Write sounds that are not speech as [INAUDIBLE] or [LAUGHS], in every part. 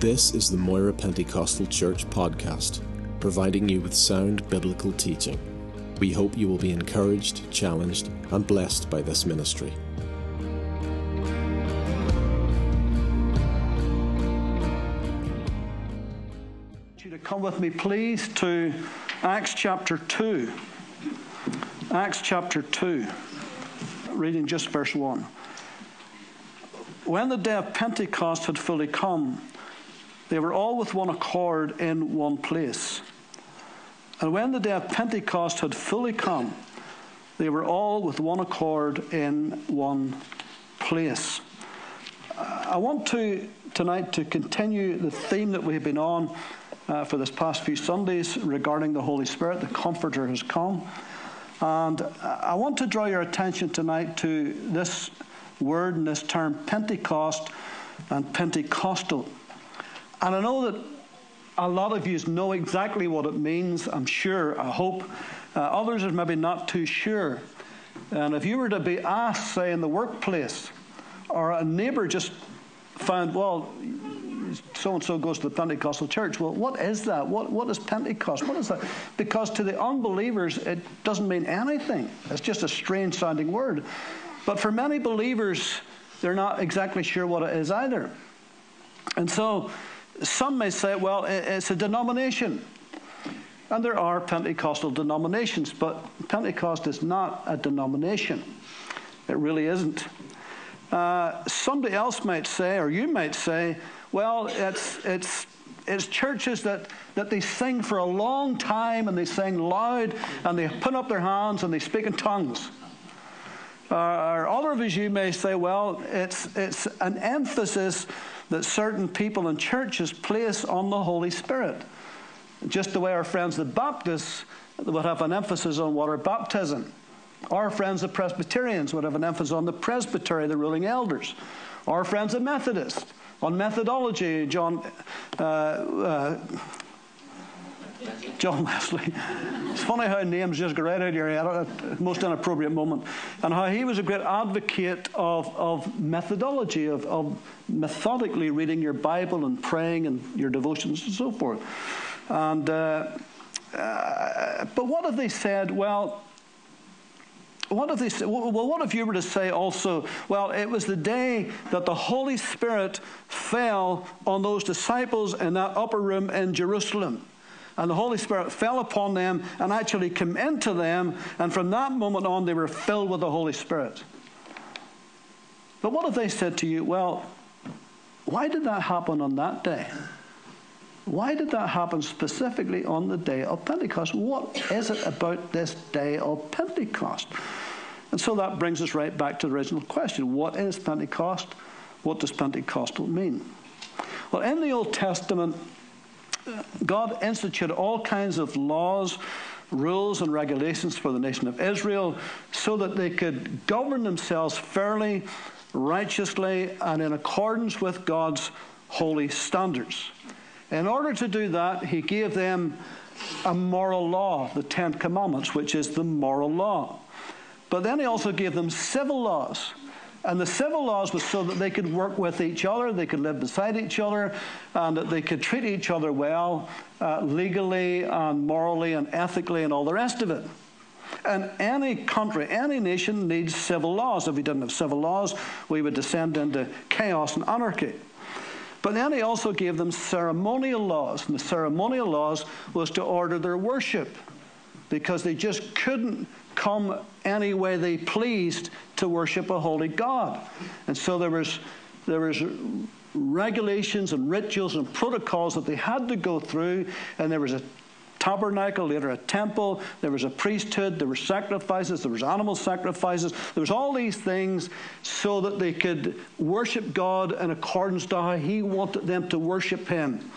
This is the Moira Pentecostal Church podcast, providing you with sound biblical teaching. We hope you will be encouraged, challenged, and blessed by this ministry. you to come with me, please, to Acts chapter 2. Acts chapter 2, reading just verse 1. When the day of Pentecost had fully come, they were all with one accord in one place. And when the day of Pentecost had fully come, they were all with one accord in one place. I want to tonight to continue the theme that we've been on uh, for this past few Sundays regarding the Holy Spirit. The Comforter has come. And I want to draw your attention tonight to this word and this term, Pentecost and Pentecostal. And I know that a lot of you know exactly what it means, I'm sure, I hope. Uh, others are maybe not too sure. And if you were to be asked, say, in the workplace, or a neighbour just found, well, so and so goes to the Pentecostal church. Well, what is that? What, what is Pentecost? What is that? Because to the unbelievers, it doesn't mean anything. It's just a strange sounding word. But for many believers, they're not exactly sure what it is either. And so some may say, well, it's a denomination. And there are Pentecostal denominations, but Pentecost is not a denomination. It really isn't. Uh, somebody else might say, or you might say, well, it's, it's, it's churches that, that they sing for a long time and they sing loud and they put up their hands and they speak in tongues. Uh, or other of you may say, well, it's, it's an emphasis that certain people and churches place on the Holy Spirit. Just the way our friends the Baptists would have an emphasis on water baptism. Our friends the Presbyterians would have an emphasis on the presbytery, the ruling elders. Our friends the Methodists on methodology, John. Uh, uh, John Wesley. It's funny how names just go right out of your head at the most inappropriate moment. And how he was a great advocate of, of methodology, of, of methodically reading your Bible and praying and your devotions and so forth. And, uh, uh, but what if they said, well, what if they well, what if you were to say also, well, it was the day that the Holy Spirit fell on those disciples in that upper room in Jerusalem? And the Holy Spirit fell upon them and actually came into them, and from that moment on, they were filled with the Holy Spirit. But what if they said to you, well, why did that happen on that day? Why did that happen specifically on the day of Pentecost? What is it about this day of Pentecost? And so that brings us right back to the original question what is Pentecost? What does Pentecostal mean? Well, in the Old Testament, God instituted all kinds of laws, rules, and regulations for the nation of Israel so that they could govern themselves fairly, righteously, and in accordance with God's holy standards. In order to do that, he gave them a moral law, the Ten Commandments, which is the moral law. But then he also gave them civil laws. And the civil laws was so that they could work with each other, they could live beside each other, and that they could treat each other well, uh, legally and morally and ethically and all the rest of it. And any country, any nation needs civil laws. If we didn't have civil laws, we would descend into chaos and anarchy. But then he also gave them ceremonial laws. And the ceremonial laws was to order their worship because they just couldn't come any way they pleased to worship a holy God. And so there was, there was regulations and rituals and protocols that they had to go through, and there was a tabernacle, later a temple, there was a priesthood, there were sacrifices, there was animal sacrifices, there was all these things so that they could worship God in accordance to how He wanted them to worship Him.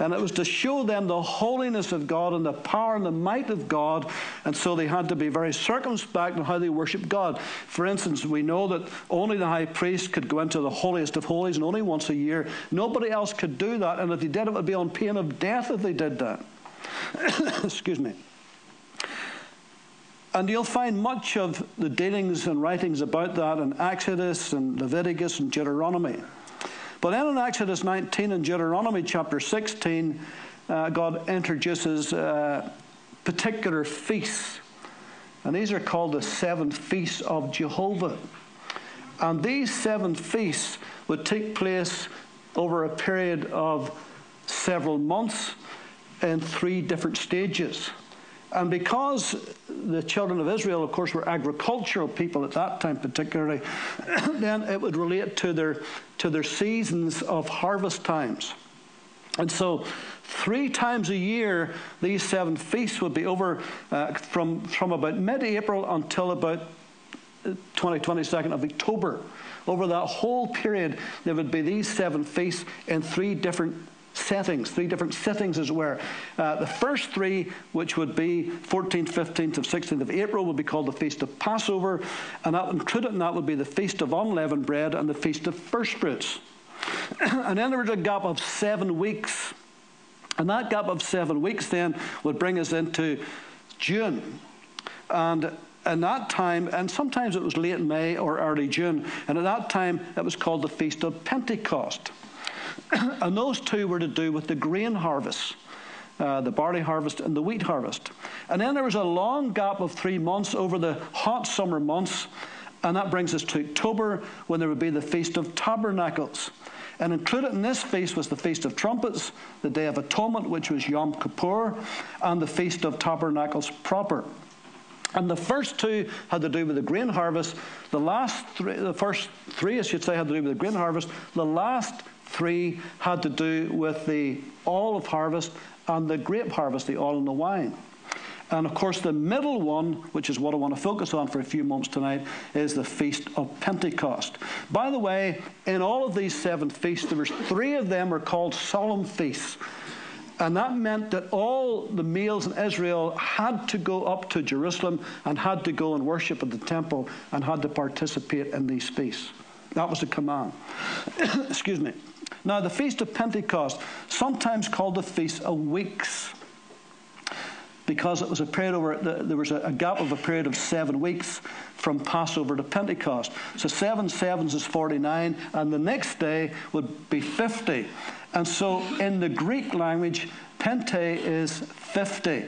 And it was to show them the holiness of God and the power and the might of God. And so they had to be very circumspect in how they worshiped God. For instance, we know that only the high priest could go into the holiest of holies and only once a year. Nobody else could do that. And if they did, it would be on pain of death if they did that. [COUGHS] Excuse me. And you'll find much of the dealings and writings about that in Exodus and Leviticus and Deuteronomy. But then in Exodus 19 and Deuteronomy chapter 16, uh, God introduces uh, particular feasts. And these are called the seven feasts of Jehovah. And these seven feasts would take place over a period of several months in three different stages. And because the children of Israel, of course, were agricultural people at that time, particularly, [COUGHS] then it would relate to their, to their seasons of harvest times. And so, three times a year, these seven feasts would be over uh, from, from about mid April until about 20, 22nd of October. Over that whole period, there would be these seven feasts in three different settings, three different settings, as it were. Uh, the first three, which would be 14th, 15th, and 16th of April, would be called the Feast of Passover, and that included in that would be the Feast of Unleavened Bread and the Feast of First Fruits. [CLEARS THROAT] and then there was a gap of seven weeks. And that gap of seven weeks then would bring us into June. And in that time, and sometimes it was late May or early June, and at that time it was called the Feast of Pentecost. [COUGHS] and those two were to do with the grain harvest. Uh, the barley harvest and the wheat harvest. And then there was a long gap of three months over the hot summer months, and that brings us to October when there would be the Feast of Tabernacles. And included in this feast was the Feast of Trumpets, the Day of Atonement, which was Yom Kippur, and the Feast of Tabernacles proper. And the first two had to do with the grain harvest. The last three, the first three, I should say, had to do with the grain harvest. The last Three had to do with the olive harvest and the grape harvest, the oil and the wine. And of course, the middle one, which is what I want to focus on for a few moments tonight, is the Feast of Pentecost. By the way, in all of these seven feasts, there three of them are called solemn feasts. And that meant that all the males in Israel had to go up to Jerusalem and had to go and worship at the temple and had to participate in these feasts. That was the command. [COUGHS] Excuse me. Now, the Feast of Pentecost, sometimes called the Feast of Weeks, because it was a period over, there was a gap of a period of seven weeks from Passover to Pentecost. So seven sevens is 49, and the next day would be 50. And so in the Greek language, Pente is 50,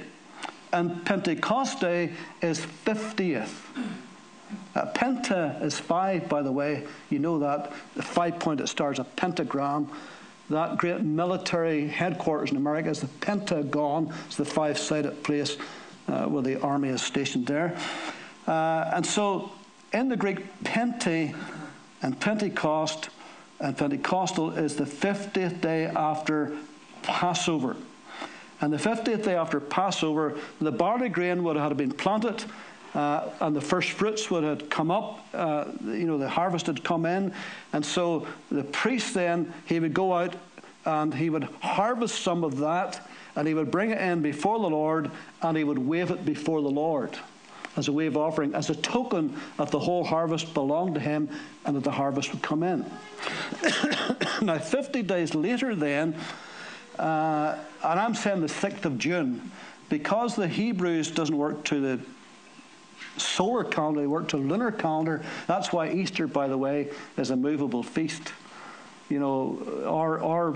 and Pentecoste is 50th. Uh, penta is five, by the way. You know that. The five pointed stars, a pentagram. That great military headquarters in America is the Pentagon. It's the five sided place uh, where the army is stationed there. Uh, and so in the Greek, Pente and Pentecost and Pentecostal is the 50th day after Passover. And the 50th day after Passover, the barley grain would have been planted uh, and the first fruits would have come up. Uh, you know, the harvest had come in. And so the priest then, he would go out and he would harvest some of that and he would bring it in before the Lord and he would wave it before the Lord as a wave offering, as a token that the whole harvest belonged to him and that the harvest would come in. [COUGHS] now, 50 days later, then, uh, and I'm saying the 6th of June, because the Hebrews doesn't work to the solar calendar, they work to lunar calendar. That's why Easter, by the way, is a movable feast. You know, our, our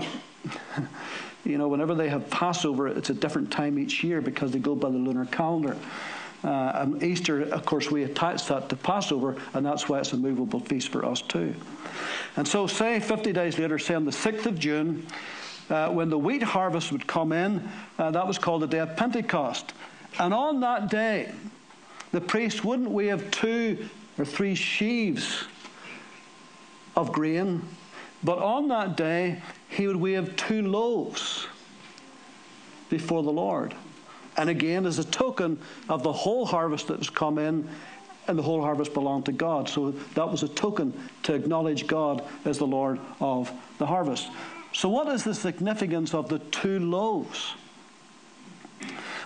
[LAUGHS] you know, whenever they have Passover, it's a different time each year because they go by the lunar calendar. Uh, and Easter, of course, we attach that to Passover, and that's why it's a movable feast for us too. And so, say 50 days later, say on the 6th of June, uh, when the wheat harvest would come in, uh, that was called the day of Pentecost. And on that day, the priest wouldn't wave two or three sheaves of grain, but on that day he would wave two loaves before the Lord. And again, as a token of the whole harvest that was come in, and the whole harvest belonged to God. So that was a token to acknowledge God as the Lord of the harvest. So, what is the significance of the two loaves?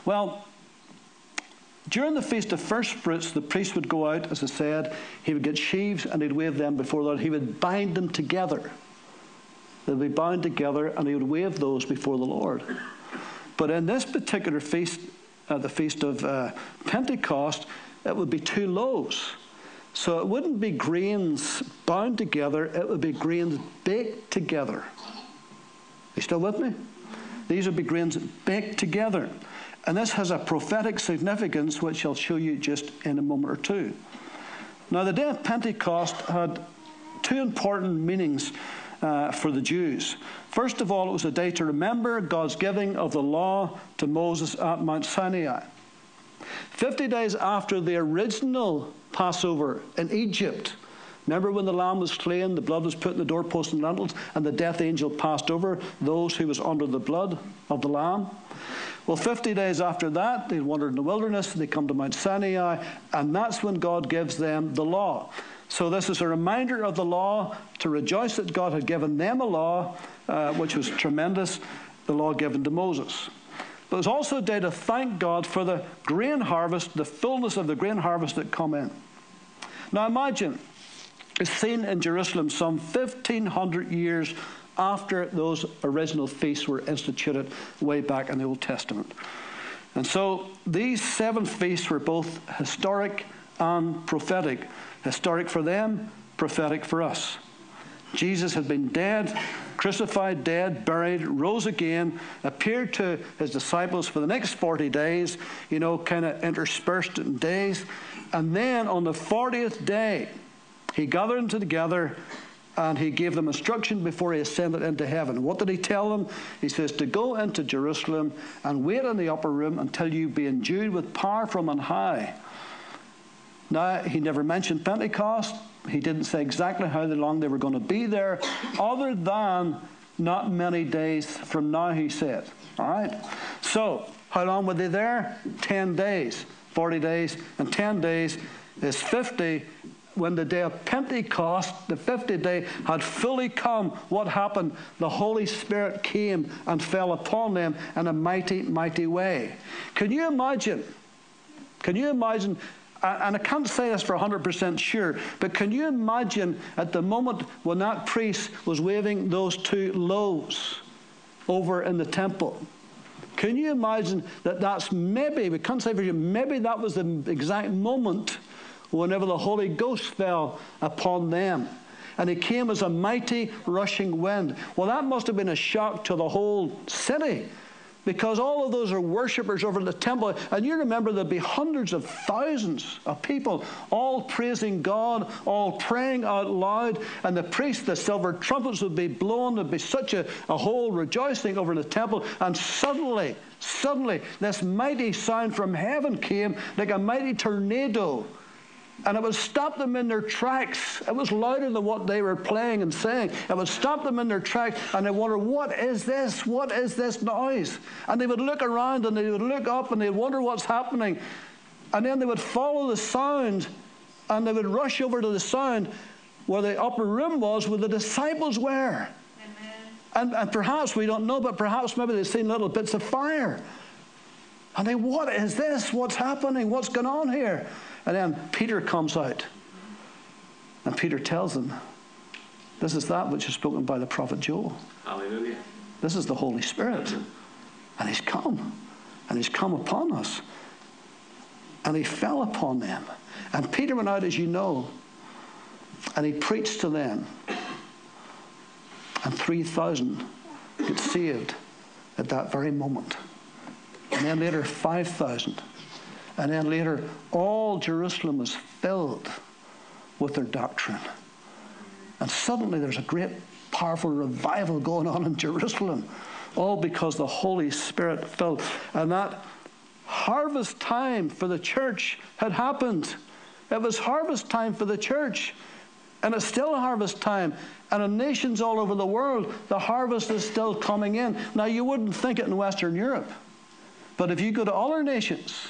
Well, during the Feast of First Fruits, the priest would go out, as I said, he would get sheaves and he'd wave them before the Lord. He would bind them together. They'd be bound together and he would wave those before the Lord. But in this particular feast, uh, the Feast of uh, Pentecost, it would be two loaves. So it wouldn't be grains bound together, it would be grains baked together. Are you still with me? These would be grains baked together. And this has a prophetic significance, which I'll show you just in a moment or two. Now, the day of Pentecost had two important meanings uh, for the Jews. First of all, it was a day to remember God's giving of the law to Moses at Mount Sinai. Fifty days after the original Passover in Egypt, remember when the lamb was slain, the blood was put in the doorposts and lintels, and the death angel passed over those who was under the blood of the lamb? Well, 50 days after that, they wandered in the wilderness, they come to Mount Sinai, and that's when God gives them the law. So, this is a reminder of the law to rejoice that God had given them a law, uh, which was tremendous, the law given to Moses. But it's also a day to thank God for the grain harvest, the fullness of the grain harvest that come in. Now, imagine it's seen in Jerusalem some 1,500 years after those original feasts were instituted way back in the Old Testament. And so these seven feasts were both historic and prophetic. Historic for them, prophetic for us. Jesus had been dead, crucified, dead, buried, rose again, appeared to his disciples for the next 40 days, you know, kind of interspersed in days. And then on the 40th day, he gathered them together and he gave them instruction before he ascended into heaven. What did he tell them? He says, To go into Jerusalem and wait in the upper room until you be endued with power from on high. Now, he never mentioned Pentecost. He didn't say exactly how long they were going to be there, other than not many days from now, he said. All right? So, how long were they there? 10 days. 40 days and 10 days is 50. When the day of Pentecost, the 50th day, had fully come, what happened? The Holy Spirit came and fell upon them in a mighty, mighty way. Can you imagine? Can you imagine and I can't say this for 100% sure, but can you imagine at the moment when that priest was waving those two loaves over in the temple? Can you imagine that that's maybe, we can't say for sure, maybe that was the exact moment whenever the Holy Ghost fell upon them. And it came as a mighty rushing wind. Well, that must have been a shock to the whole city because all of those are worshippers over in the temple. And you remember there'd be hundreds of thousands of people all praising God, all praying out loud. And the priests, the silver trumpets would be blown. There'd be such a, a whole rejoicing over in the temple. And suddenly, suddenly, this mighty sound from heaven came like a mighty tornado and it would stop them in their tracks. It was louder than what they were playing and saying. It would stop them in their tracks, and they wonder, what is this? What is this noise? And they would look around and they would look up and they'd wonder what's happening. And then they would follow the sound and they would rush over to the sound where the upper room was, where the disciples were. And, and perhaps, we don't know, but perhaps maybe they've seen little bits of fire. And they, what is this? What's happening? What's going on here? And then Peter comes out. And Peter tells them, This is that which is spoken by the prophet Joel. Hallelujah. This is the Holy Spirit. And he's come. And he's come upon us. And he fell upon them. And Peter went out, as you know, and he preached to them. And 3,000 get saved at that very moment. And then later, 5,000. And then later, all Jerusalem was filled with their doctrine. And suddenly there's a great, powerful revival going on in Jerusalem, all because the Holy Spirit filled. And that harvest time for the church had happened. It was harvest time for the church. And it's still harvest time. And in nations all over the world, the harvest is still coming in. Now, you wouldn't think it in Western Europe. But if you go to all our nations,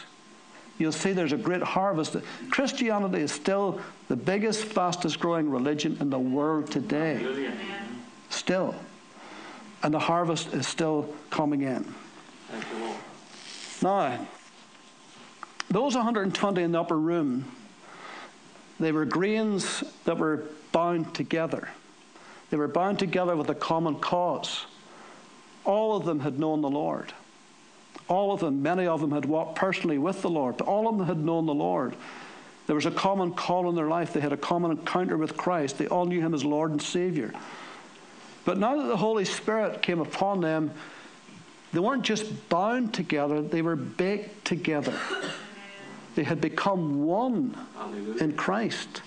you'll see there's a great harvest. Christianity is still the biggest, fastest growing religion in the world today. Still. And the harvest is still coming in. Now, those 120 in the upper room, they were grains that were bound together. They were bound together with a common cause. All of them had known the Lord. All of them, many of them had walked personally with the Lord, but all of them had known the Lord. There was a common call in their life. They had a common encounter with Christ. They all knew him as Lord and Savior. But now that the Holy Spirit came upon them, they weren't just bound together, they were baked together. They had become one Hallelujah. in Christ.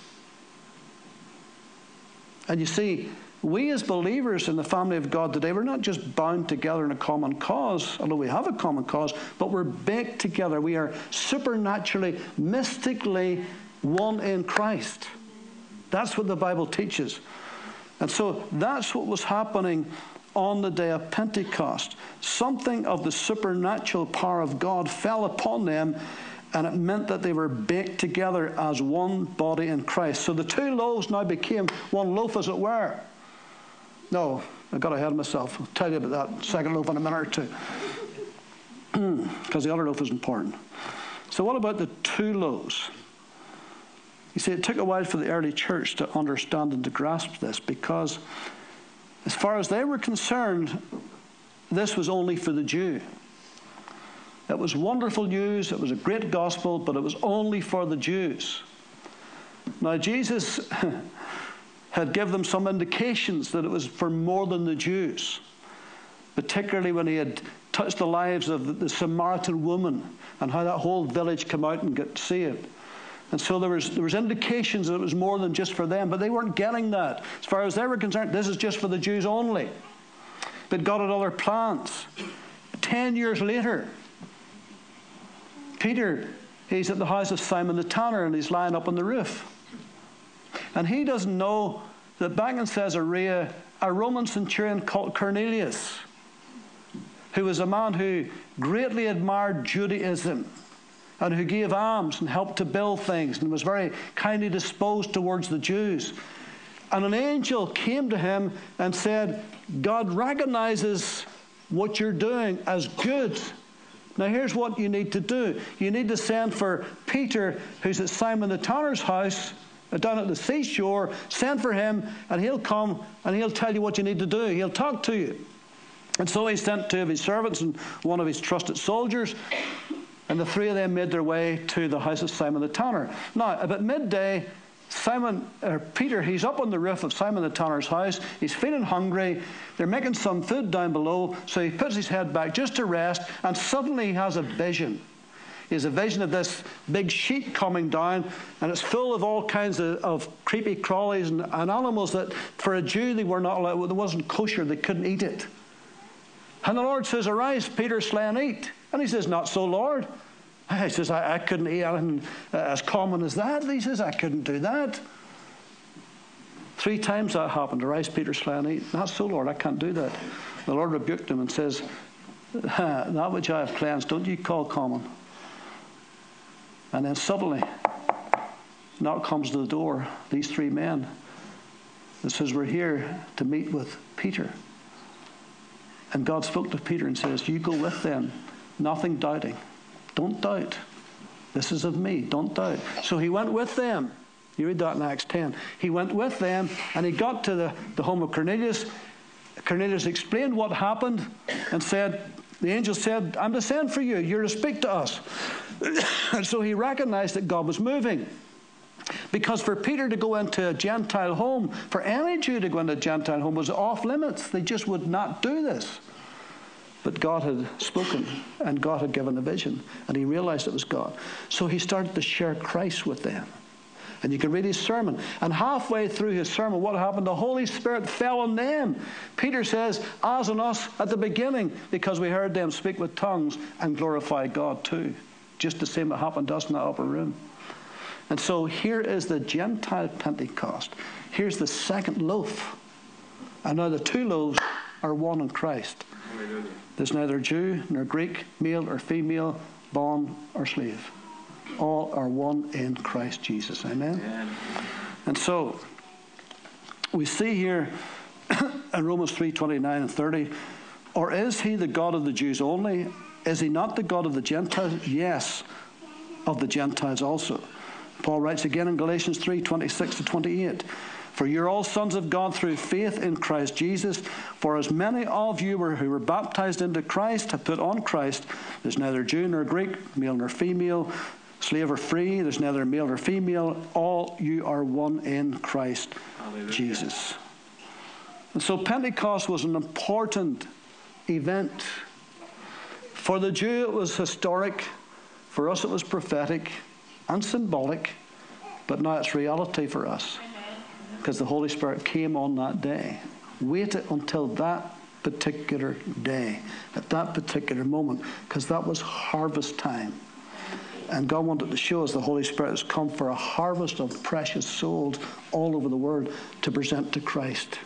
And you see, we as believers in the family of God today, we're not just bound together in a common cause, although we have a common cause, but we're baked together. We are supernaturally, mystically one in Christ. That's what the Bible teaches. And so that's what was happening on the day of Pentecost. Something of the supernatural power of God fell upon them, and it meant that they were baked together as one body in Christ. So the two loaves now became one loaf, as it were. No, I got ahead of myself. I'll tell you about that second loaf in a minute or two. [CLEARS THROAT] Because the other loaf is important. So, what about the two loaves? You see, it took a while for the early church to understand and to grasp this because, as far as they were concerned, this was only for the Jew. It was wonderful news, it was a great gospel, but it was only for the Jews. Now, Jesus [LAUGHS] had given them some indications that it was for more than the Jews, particularly when he had touched the lives of the Samaritan woman and how that whole village came out and got saved. And so there was, there was indications that it was more than just for them, but they weren't getting that. As far as they were concerned, this is just for the Jews only. But God had other plans. Ten years later, Peter, he's at the house of Simon the tanner and he's lying up on the roof. And he doesn't know that back in Caesarea, a Roman centurion called Cornelius, who was a man who greatly admired Judaism and who gave alms and helped to build things and was very kindly disposed towards the Jews. And an angel came to him and said, God recognizes what you're doing as good. Now, here's what you need to do you need to send for Peter, who's at Simon the Tanner's house uh, down at the seashore, send for him, and he'll come and he'll tell you what you need to do. He'll talk to you. And so he sent two of his servants and one of his trusted soldiers, and the three of them made their way to the house of Simon the tanner. Now, about midday, Simon, uh, Peter, he's up on the roof of Simon the tanner's house. He's feeling hungry. They're making some food down below, so he puts his head back just to rest, and suddenly he has a vision He has a vision of this big sheet coming down, and it's full of all kinds of, of creepy crawlies and, and, animals that, for a Jew, they were not allowed. It wasn't kosher; they couldn't eat it. And the Lord says, "Arise, Peter, slay and eat." And he says, "Not so, Lord." He says, "I, I couldn't eat anything uh, as common as that." He says, "I couldn't do that." Three times that happened. Arise, Peter, slay and eat. Not so, Lord. I can't do that. The Lord rebuked him and says, [LAUGHS] That which I have cleansed, don't you call common. And then suddenly, knock comes to the door. These three men. It says, We're here to meet with Peter. And God spoke to Peter and says, You go with them, nothing doubting. Don't doubt. This is of me. Don't doubt. So he went with them. You read that in Acts 10. He went with them and he got to the, the home of Cornelius. Cornelius explained what happened and said, The angel said, I'm to send for you. You're to speak to us. [COUGHS] and so he recognized that God was moving. Because for Peter to go into a Gentile home, for any Jew to go into a Gentile home, was off limits. They just would not do this. But God had spoken and God had given a vision, and he realized it was God. So he started to share Christ with them. And you can read his sermon. And halfway through his sermon, what happened? The Holy Spirit fell on them. Peter says, as on us at the beginning, because we heard them speak with tongues and glorify God too just the same that happened to us in that upper room. And so here is the Gentile Pentecost. Here's the second loaf. And now the two loaves are one in Christ. There's neither Jew nor Greek, male or female, bond or slave. All are one in Christ Jesus. Amen? Amen. And so we see here [COUGHS] in Romans 3 29 and 30, or is he the God of the Jews only? Is he not the God of the Gentiles? Yes, of the Gentiles also. Paul writes again in Galatians 3 26 to 28. For you're all sons of God through faith in Christ Jesus. For as many of you were, who were baptized into Christ have put on Christ. There's neither Jew nor Greek, male nor female, slave or free, there's neither male nor female. All you are one in Christ Hallelujah. Jesus. And so Pentecost was an important event. For the Jew, it was historic. For us, it was prophetic and symbolic. But now it's reality for us because the Holy Spirit came on that day. Wait until that particular day, at that particular moment, because that was harvest time. And God wanted to show us the Holy Spirit has come for a harvest of precious souls all over the world to present to Christ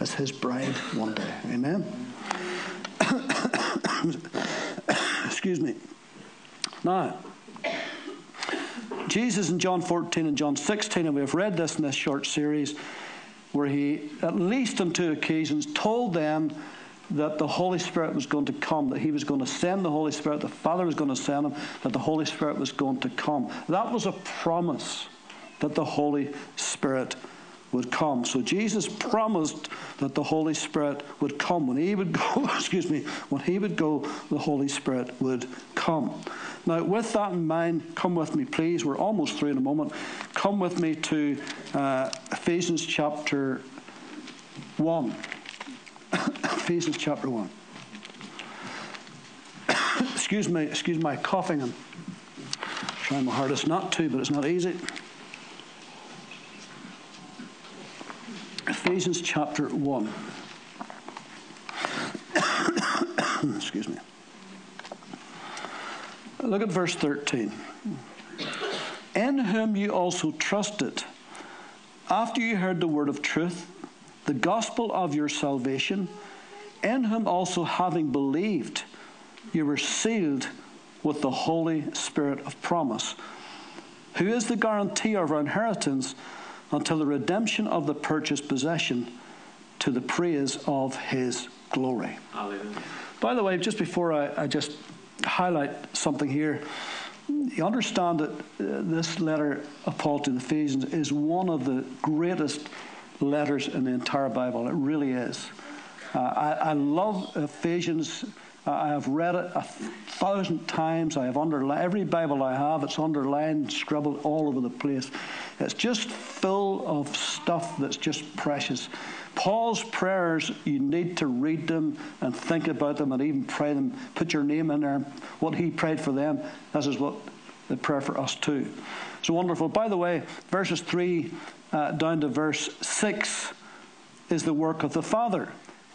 as his bride one day. Amen? [COUGHS] Excuse me. Now, Jesus in John 14 and John 16, and we have read this in this short series, where he, at least on two occasions, told them that the Holy Spirit was going to come, that He was going to send the Holy Spirit, the Father was going to send Him, that the Holy Spirit was going to come. That was a promise that the Holy Spirit would come. So Jesus promised that the Holy Spirit would come. When He would go, [LAUGHS] excuse me, when He would go, the Holy Spirit would come. Now, with that in mind, come with me, please. We're almost through in a moment. Come with me to uh, Ephesians chapter 1. [COUGHS] Ephesians chapter 1. [COUGHS] excuse me, excuse my coughing. I'm trying my hardest not to, but it's not easy. Ephesians chapter 1. [COUGHS] excuse me. Look at verse 13. In whom you also trusted, after you heard the word of truth the gospel of your salvation, in whom also having believed, you were sealed with the Holy Spirit of promise, who is the guarantee of our inheritance until the redemption of the purchased possession to the praise of his glory. Hallelujah. By the way, just before I, I just highlight something here, you understand that uh, this letter of Paul to the Ephesians is one of the greatest letters in the entire Bible. It really is. Uh, I, I, love Ephesians. I have read it a thousand times. I have underlined every Bible I have. It's underlined, scribbled all over the place. It's just full of stuff that's just precious. Paul's prayers, you need to read them and think about them and even pray them. Put your name in there. What he prayed for them, this is what the prayer for us too. So wonderful. By the way, verses 3 uh, down to verse 6 is the work of the Father.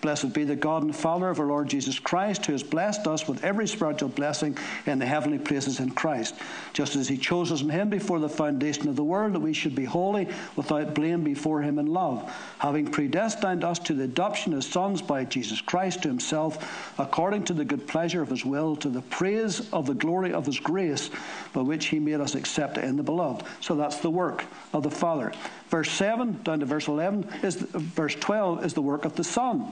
Blessed be the God and Father of our Lord Jesus Christ, who has blessed us with every spiritual blessing in the heavenly places in Christ, just as He chose us in Him before the foundation of the world, that we should be holy, without blame before Him in love, having predestined us to the adoption as sons by Jesus Christ to Himself, according to the good pleasure of His will, to the praise of the glory of His grace, by which He made us accepted in the beloved. So that's the work of the Father. Verse 7 down to verse 11 is verse 12 is the work of the Son.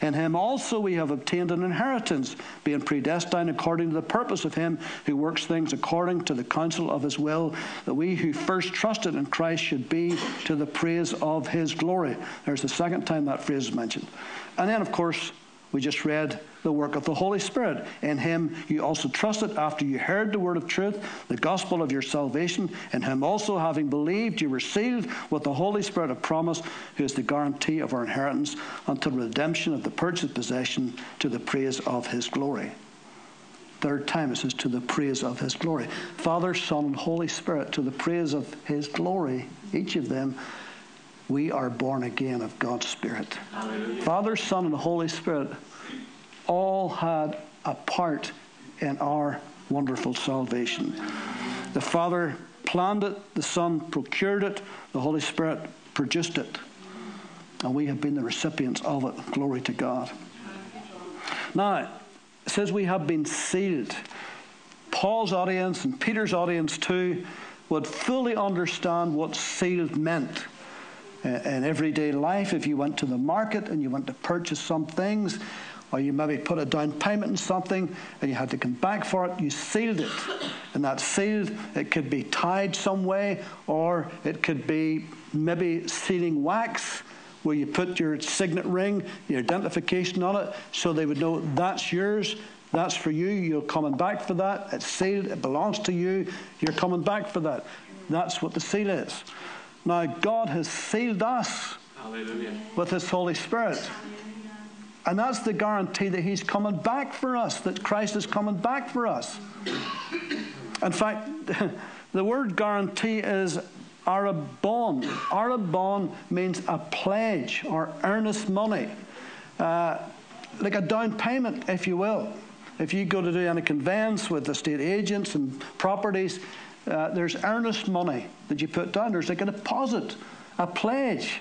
In him also we have obtained an inheritance, being predestined according to the purpose of him who works things according to the counsel of his will, that we who first trusted in Christ should be to the praise of his glory. There's the second time that phrase is mentioned. And then, of course, we just read the work of the Holy Spirit. In him you also trusted after you heard the word of truth, the gospel of your salvation. In him also, having believed, you were sealed with the Holy Spirit of promise, who is the guarantee of our inheritance until redemption of the purchased possession to the praise of his glory. Third time it says, to the praise of his glory. Father, Son, and Holy Spirit, to the praise of his glory, each of them we are born again of God's Spirit. Hallelujah. Father, Son, and Holy Spirit all had a part in our wonderful salvation. The Father planned it, the Son procured it, the Holy Spirit produced it. And we have been the recipients of it. Glory to God. Now, it says we have been sealed. Paul's audience and Peter's audience too would fully understand what sealed meant. In everyday life, if you went to the market and you went to purchase some things, or you maybe put a down payment in something and you had to come back for it, you sealed it. And that sealed, it could be tied some way, or it could be maybe sealing wax where you put your signet ring, your identification on it, so they would know that's yours, that's for you, you're coming back for that, it's sealed, it belongs to you, you're coming back for that. That's what the seal is. Now, God has sealed us Hallelujah. with His Holy Spirit. And that's the guarantee that He's coming back for us, that Christ is coming back for us. In fact, [LAUGHS] the word guarantee is arrabon. Arrabon means a pledge or earnest money, uh, like a down payment, if you will. If you go to do any conveyance with estate agents and properties, uh, there's earnest money that you put down. There's like a deposit, a pledge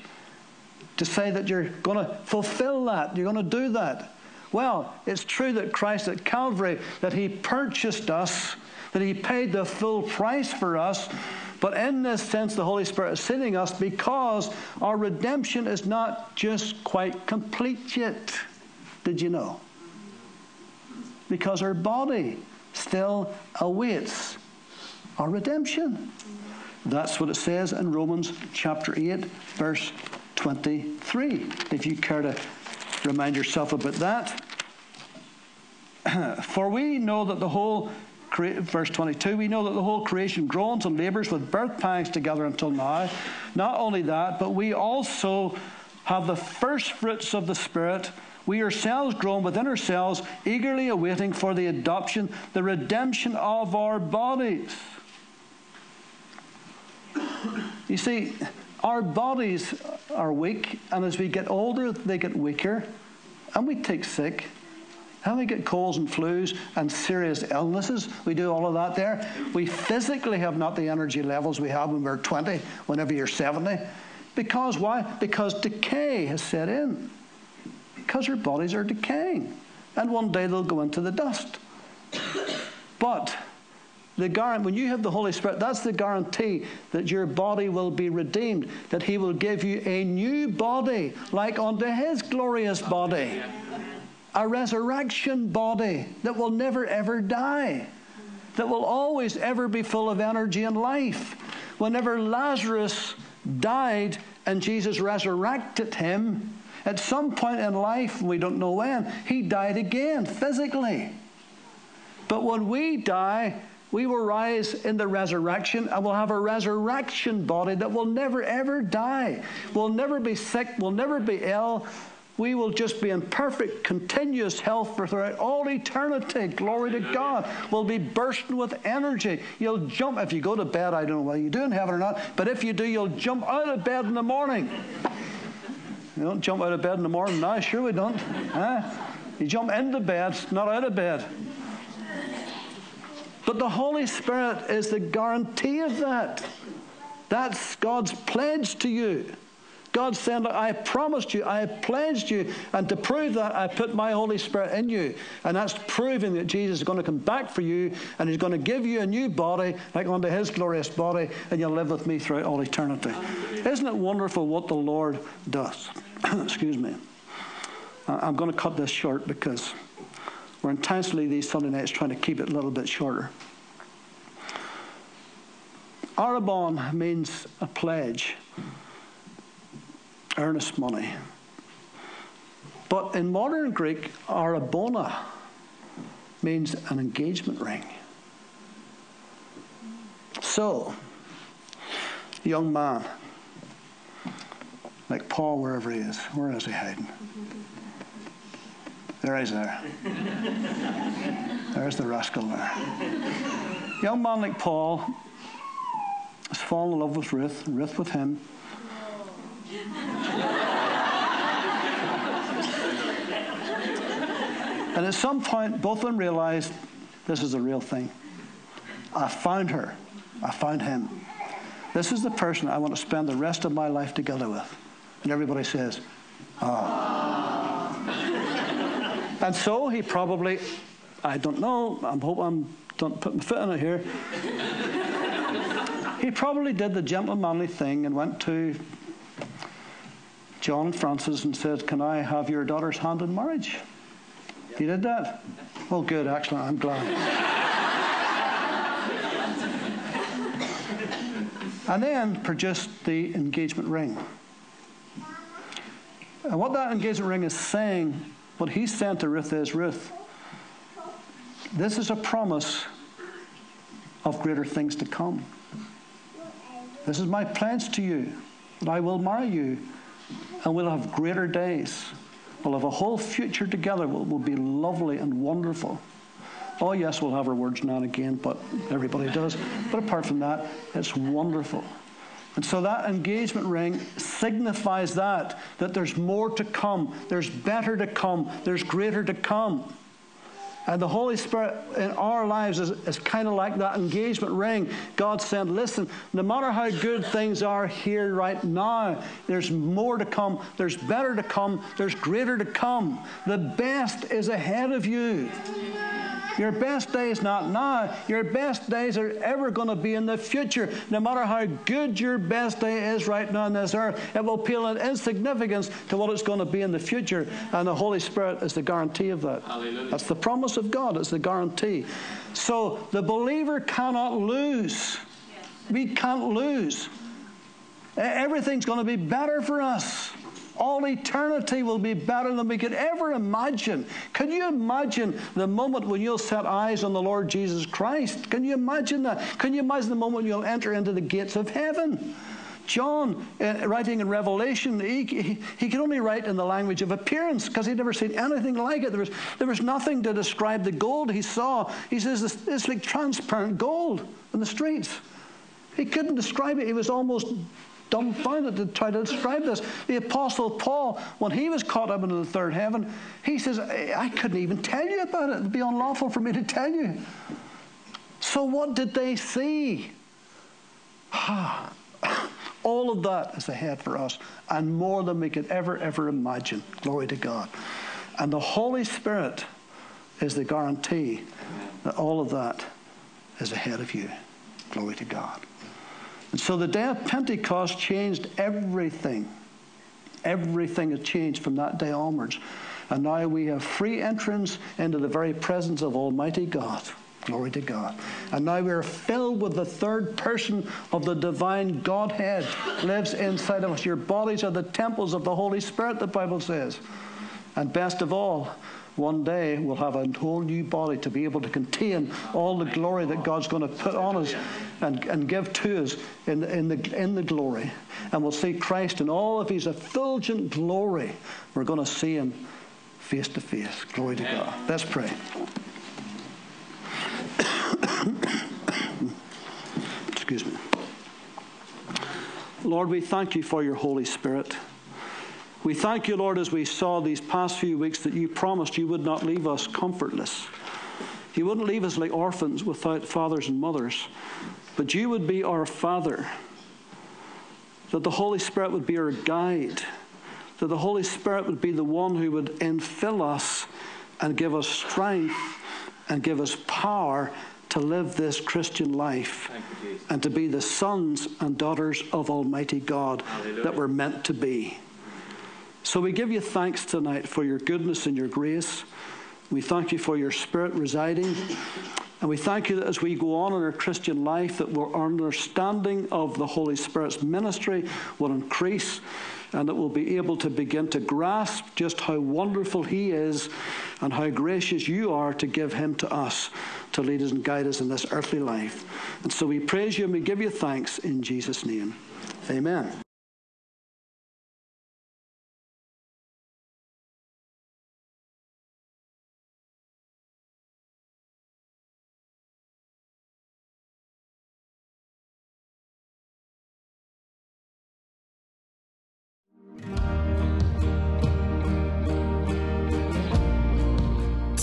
to say that you're going to fulfill that, you're going to do that. Well, it's true that Christ at Calvary, that He purchased us, that He paid the full price for us. But in this sense, the Holy Spirit is sending us because our redemption is not just quite complete yet. Did you know? Because our body still awaits our redemption. That's what it says in Romans chapter 8, verse 23. If you care to remind yourself about that. [CLEARS THROAT] For we know that the whole, verse 22, we know that the whole creation groans and labors with birth pangs together until now. Not only that, but we also have the first fruits of the Spirit. We ourselves groan within ourselves, eagerly awaiting for the adoption, the redemption of our bodies. You see, our bodies are weak, and as we get older, they get weaker, and we take sick. And we get colds and flus and serious illnesses. We do all of that there. We physically have not the energy levels we have when we're 20, whenever you're 70. Because why? Because decay has set in. Because our bodies are decaying. And one day they'll go into the dust. But the guarantee, when you have the Holy Spirit, that's the guarantee that your body will be redeemed, that He will give you a new body, like unto His glorious body, a resurrection body that will never ever die, that will always ever be full of energy and life. Whenever Lazarus died and Jesus resurrected him, at some point in life, we don't know when, he died again physically. But when we die, we will rise in the resurrection and we'll have a resurrection body that will never ever die. We'll never be sick, we'll never be ill. We will just be in perfect, continuous health for throughout all eternity. Glory to God. We'll be bursting with energy. You'll jump if you go to bed. I don't know whether you do in heaven or not, but if you do, you'll jump out of bed in the morning. You don't jump out of bed in the morning now, sure we don't. Huh? You jump into bed, not out of bed. But the Holy Spirit is the guarantee of that. That's God's pledge to you. God said, I promised you, I pledged you, and to prove that, I put my Holy Spirit in you. And that's proving that Jesus is going to come back for you, and He's going to give you a new body, like unto His glorious body, and you'll live with me throughout all eternity. Isn't it wonderful what the Lord does? [CLEARS THROAT] Excuse me. I'm going to cut this short because we're intensely these Sunday nights trying to keep it a little bit shorter. Arabon means a pledge, earnest money. But in modern Greek, arabona means an engagement ring. So, young man, like Paul, wherever he is, where is he hiding? There there. There's the rascal there. Young man like Paul has fallen in love with Ruth, Ruth with him. and at some point, both of them realized this is a real thing. I found her. I found him. This is the person I want to spend the rest of my life together with. And everybody says, ah. And so he probably, I don't know, I'm hope I'm don't put my foot in it here. he probably did the gentlemanly thing and went to John Francis and said, Can I have your daughter's hand in marriage? He did that? Oh, good, actually, I'm glad. and then produced the engagement ring. And what that engagement ring is saying, what he sent to Ruth is Ruth, this is a promise of greater things to come. This is my pledge to you that I will marry you and we'll have greater days. We'll have a whole future together. Will be lovely and wonderful. Oh, yes, we'll have our words now and again, but everybody does. But apart from that, it's wonderful. And so that engagement ring signifies that, that there's more to come, there's better to come, there's greater to come. And the Holy Spirit in our lives is, is kind of like that engagement ring. God said, listen, no matter how good things are here right now, there's more to come, there's better to come, there's greater to come. The best is ahead of you. Your best day is not now. Your best days are ever going to be in the future. No matter how good your best day is right now on this earth, it will pale in insignificance to what it's going to be in the future. And the Holy Spirit is the guarantee of that. Hallelujah. That's the promise of God, it's the guarantee. So the believer cannot lose. We can't lose. Everything's going to be better for us. All eternity will be better than we could ever imagine. Can you imagine the moment when you'll set eyes on the Lord Jesus Christ? Can you imagine that? Can you imagine the moment you'll enter into the gates of heaven? John, uh, writing in Revelation, he, he, he, could only write in the language of appearance because he'd never seen anything like it. There was, there was nothing to describe the gold he saw. He says it's, it's like transparent gold in the streets. He couldn't describe it. He was almost dumbfounded to try to describe this. The Apostle Paul, when he was caught up into the third heaven, he says, I couldn't even tell you about it. It'd be unlawful for me to tell you. So, what did they see? [SIGHS] All of that is ahead for us, and more than we could ever, ever imagine. Glory to God. And the Holy Spirit is the guarantee that all of that is ahead of you. Glory to God. And so the day of Pentecost changed everything. Everything had changed from that day onwards. And now we have free entrance into the very presence of Almighty God. Glory to God. And now we are filled with the third person of the divine Godhead lives inside of us. Your bodies are the temples of the Holy Spirit, the Bible says. And best of all, one day we'll have a whole new body to be able to contain all the glory that God's going to put on us and, and give to us in, in, the, in the glory. And we'll see Christ in all of his effulgent glory. We're going to see him face to face. Glory to God. Let's pray. [COUGHS] Excuse me. Lord, we thank you for your Holy Spirit. We thank you, Lord, as we saw these past few weeks that you promised you would not leave us comfortless. You wouldn't leave us like orphans without fathers and mothers, but you would be our Father. That the Holy Spirit would be our guide. That the Holy Spirit would be the one who would infill us and give us strength and give us power to live this Christian life you, and to be the sons and daughters of Almighty God Hallelujah. that we're meant to be. So we give you thanks tonight for your goodness and your grace. We thank you for your spirit residing. And we thank you that as we go on in our Christian life, that our understanding of the Holy Spirit's ministry will increase and that we'll be able to begin to grasp just how wonderful He is and how gracious you are to give Him to us to lead us and guide us in this earthly life. And so we praise you and we give you thanks in Jesus' name. Amen.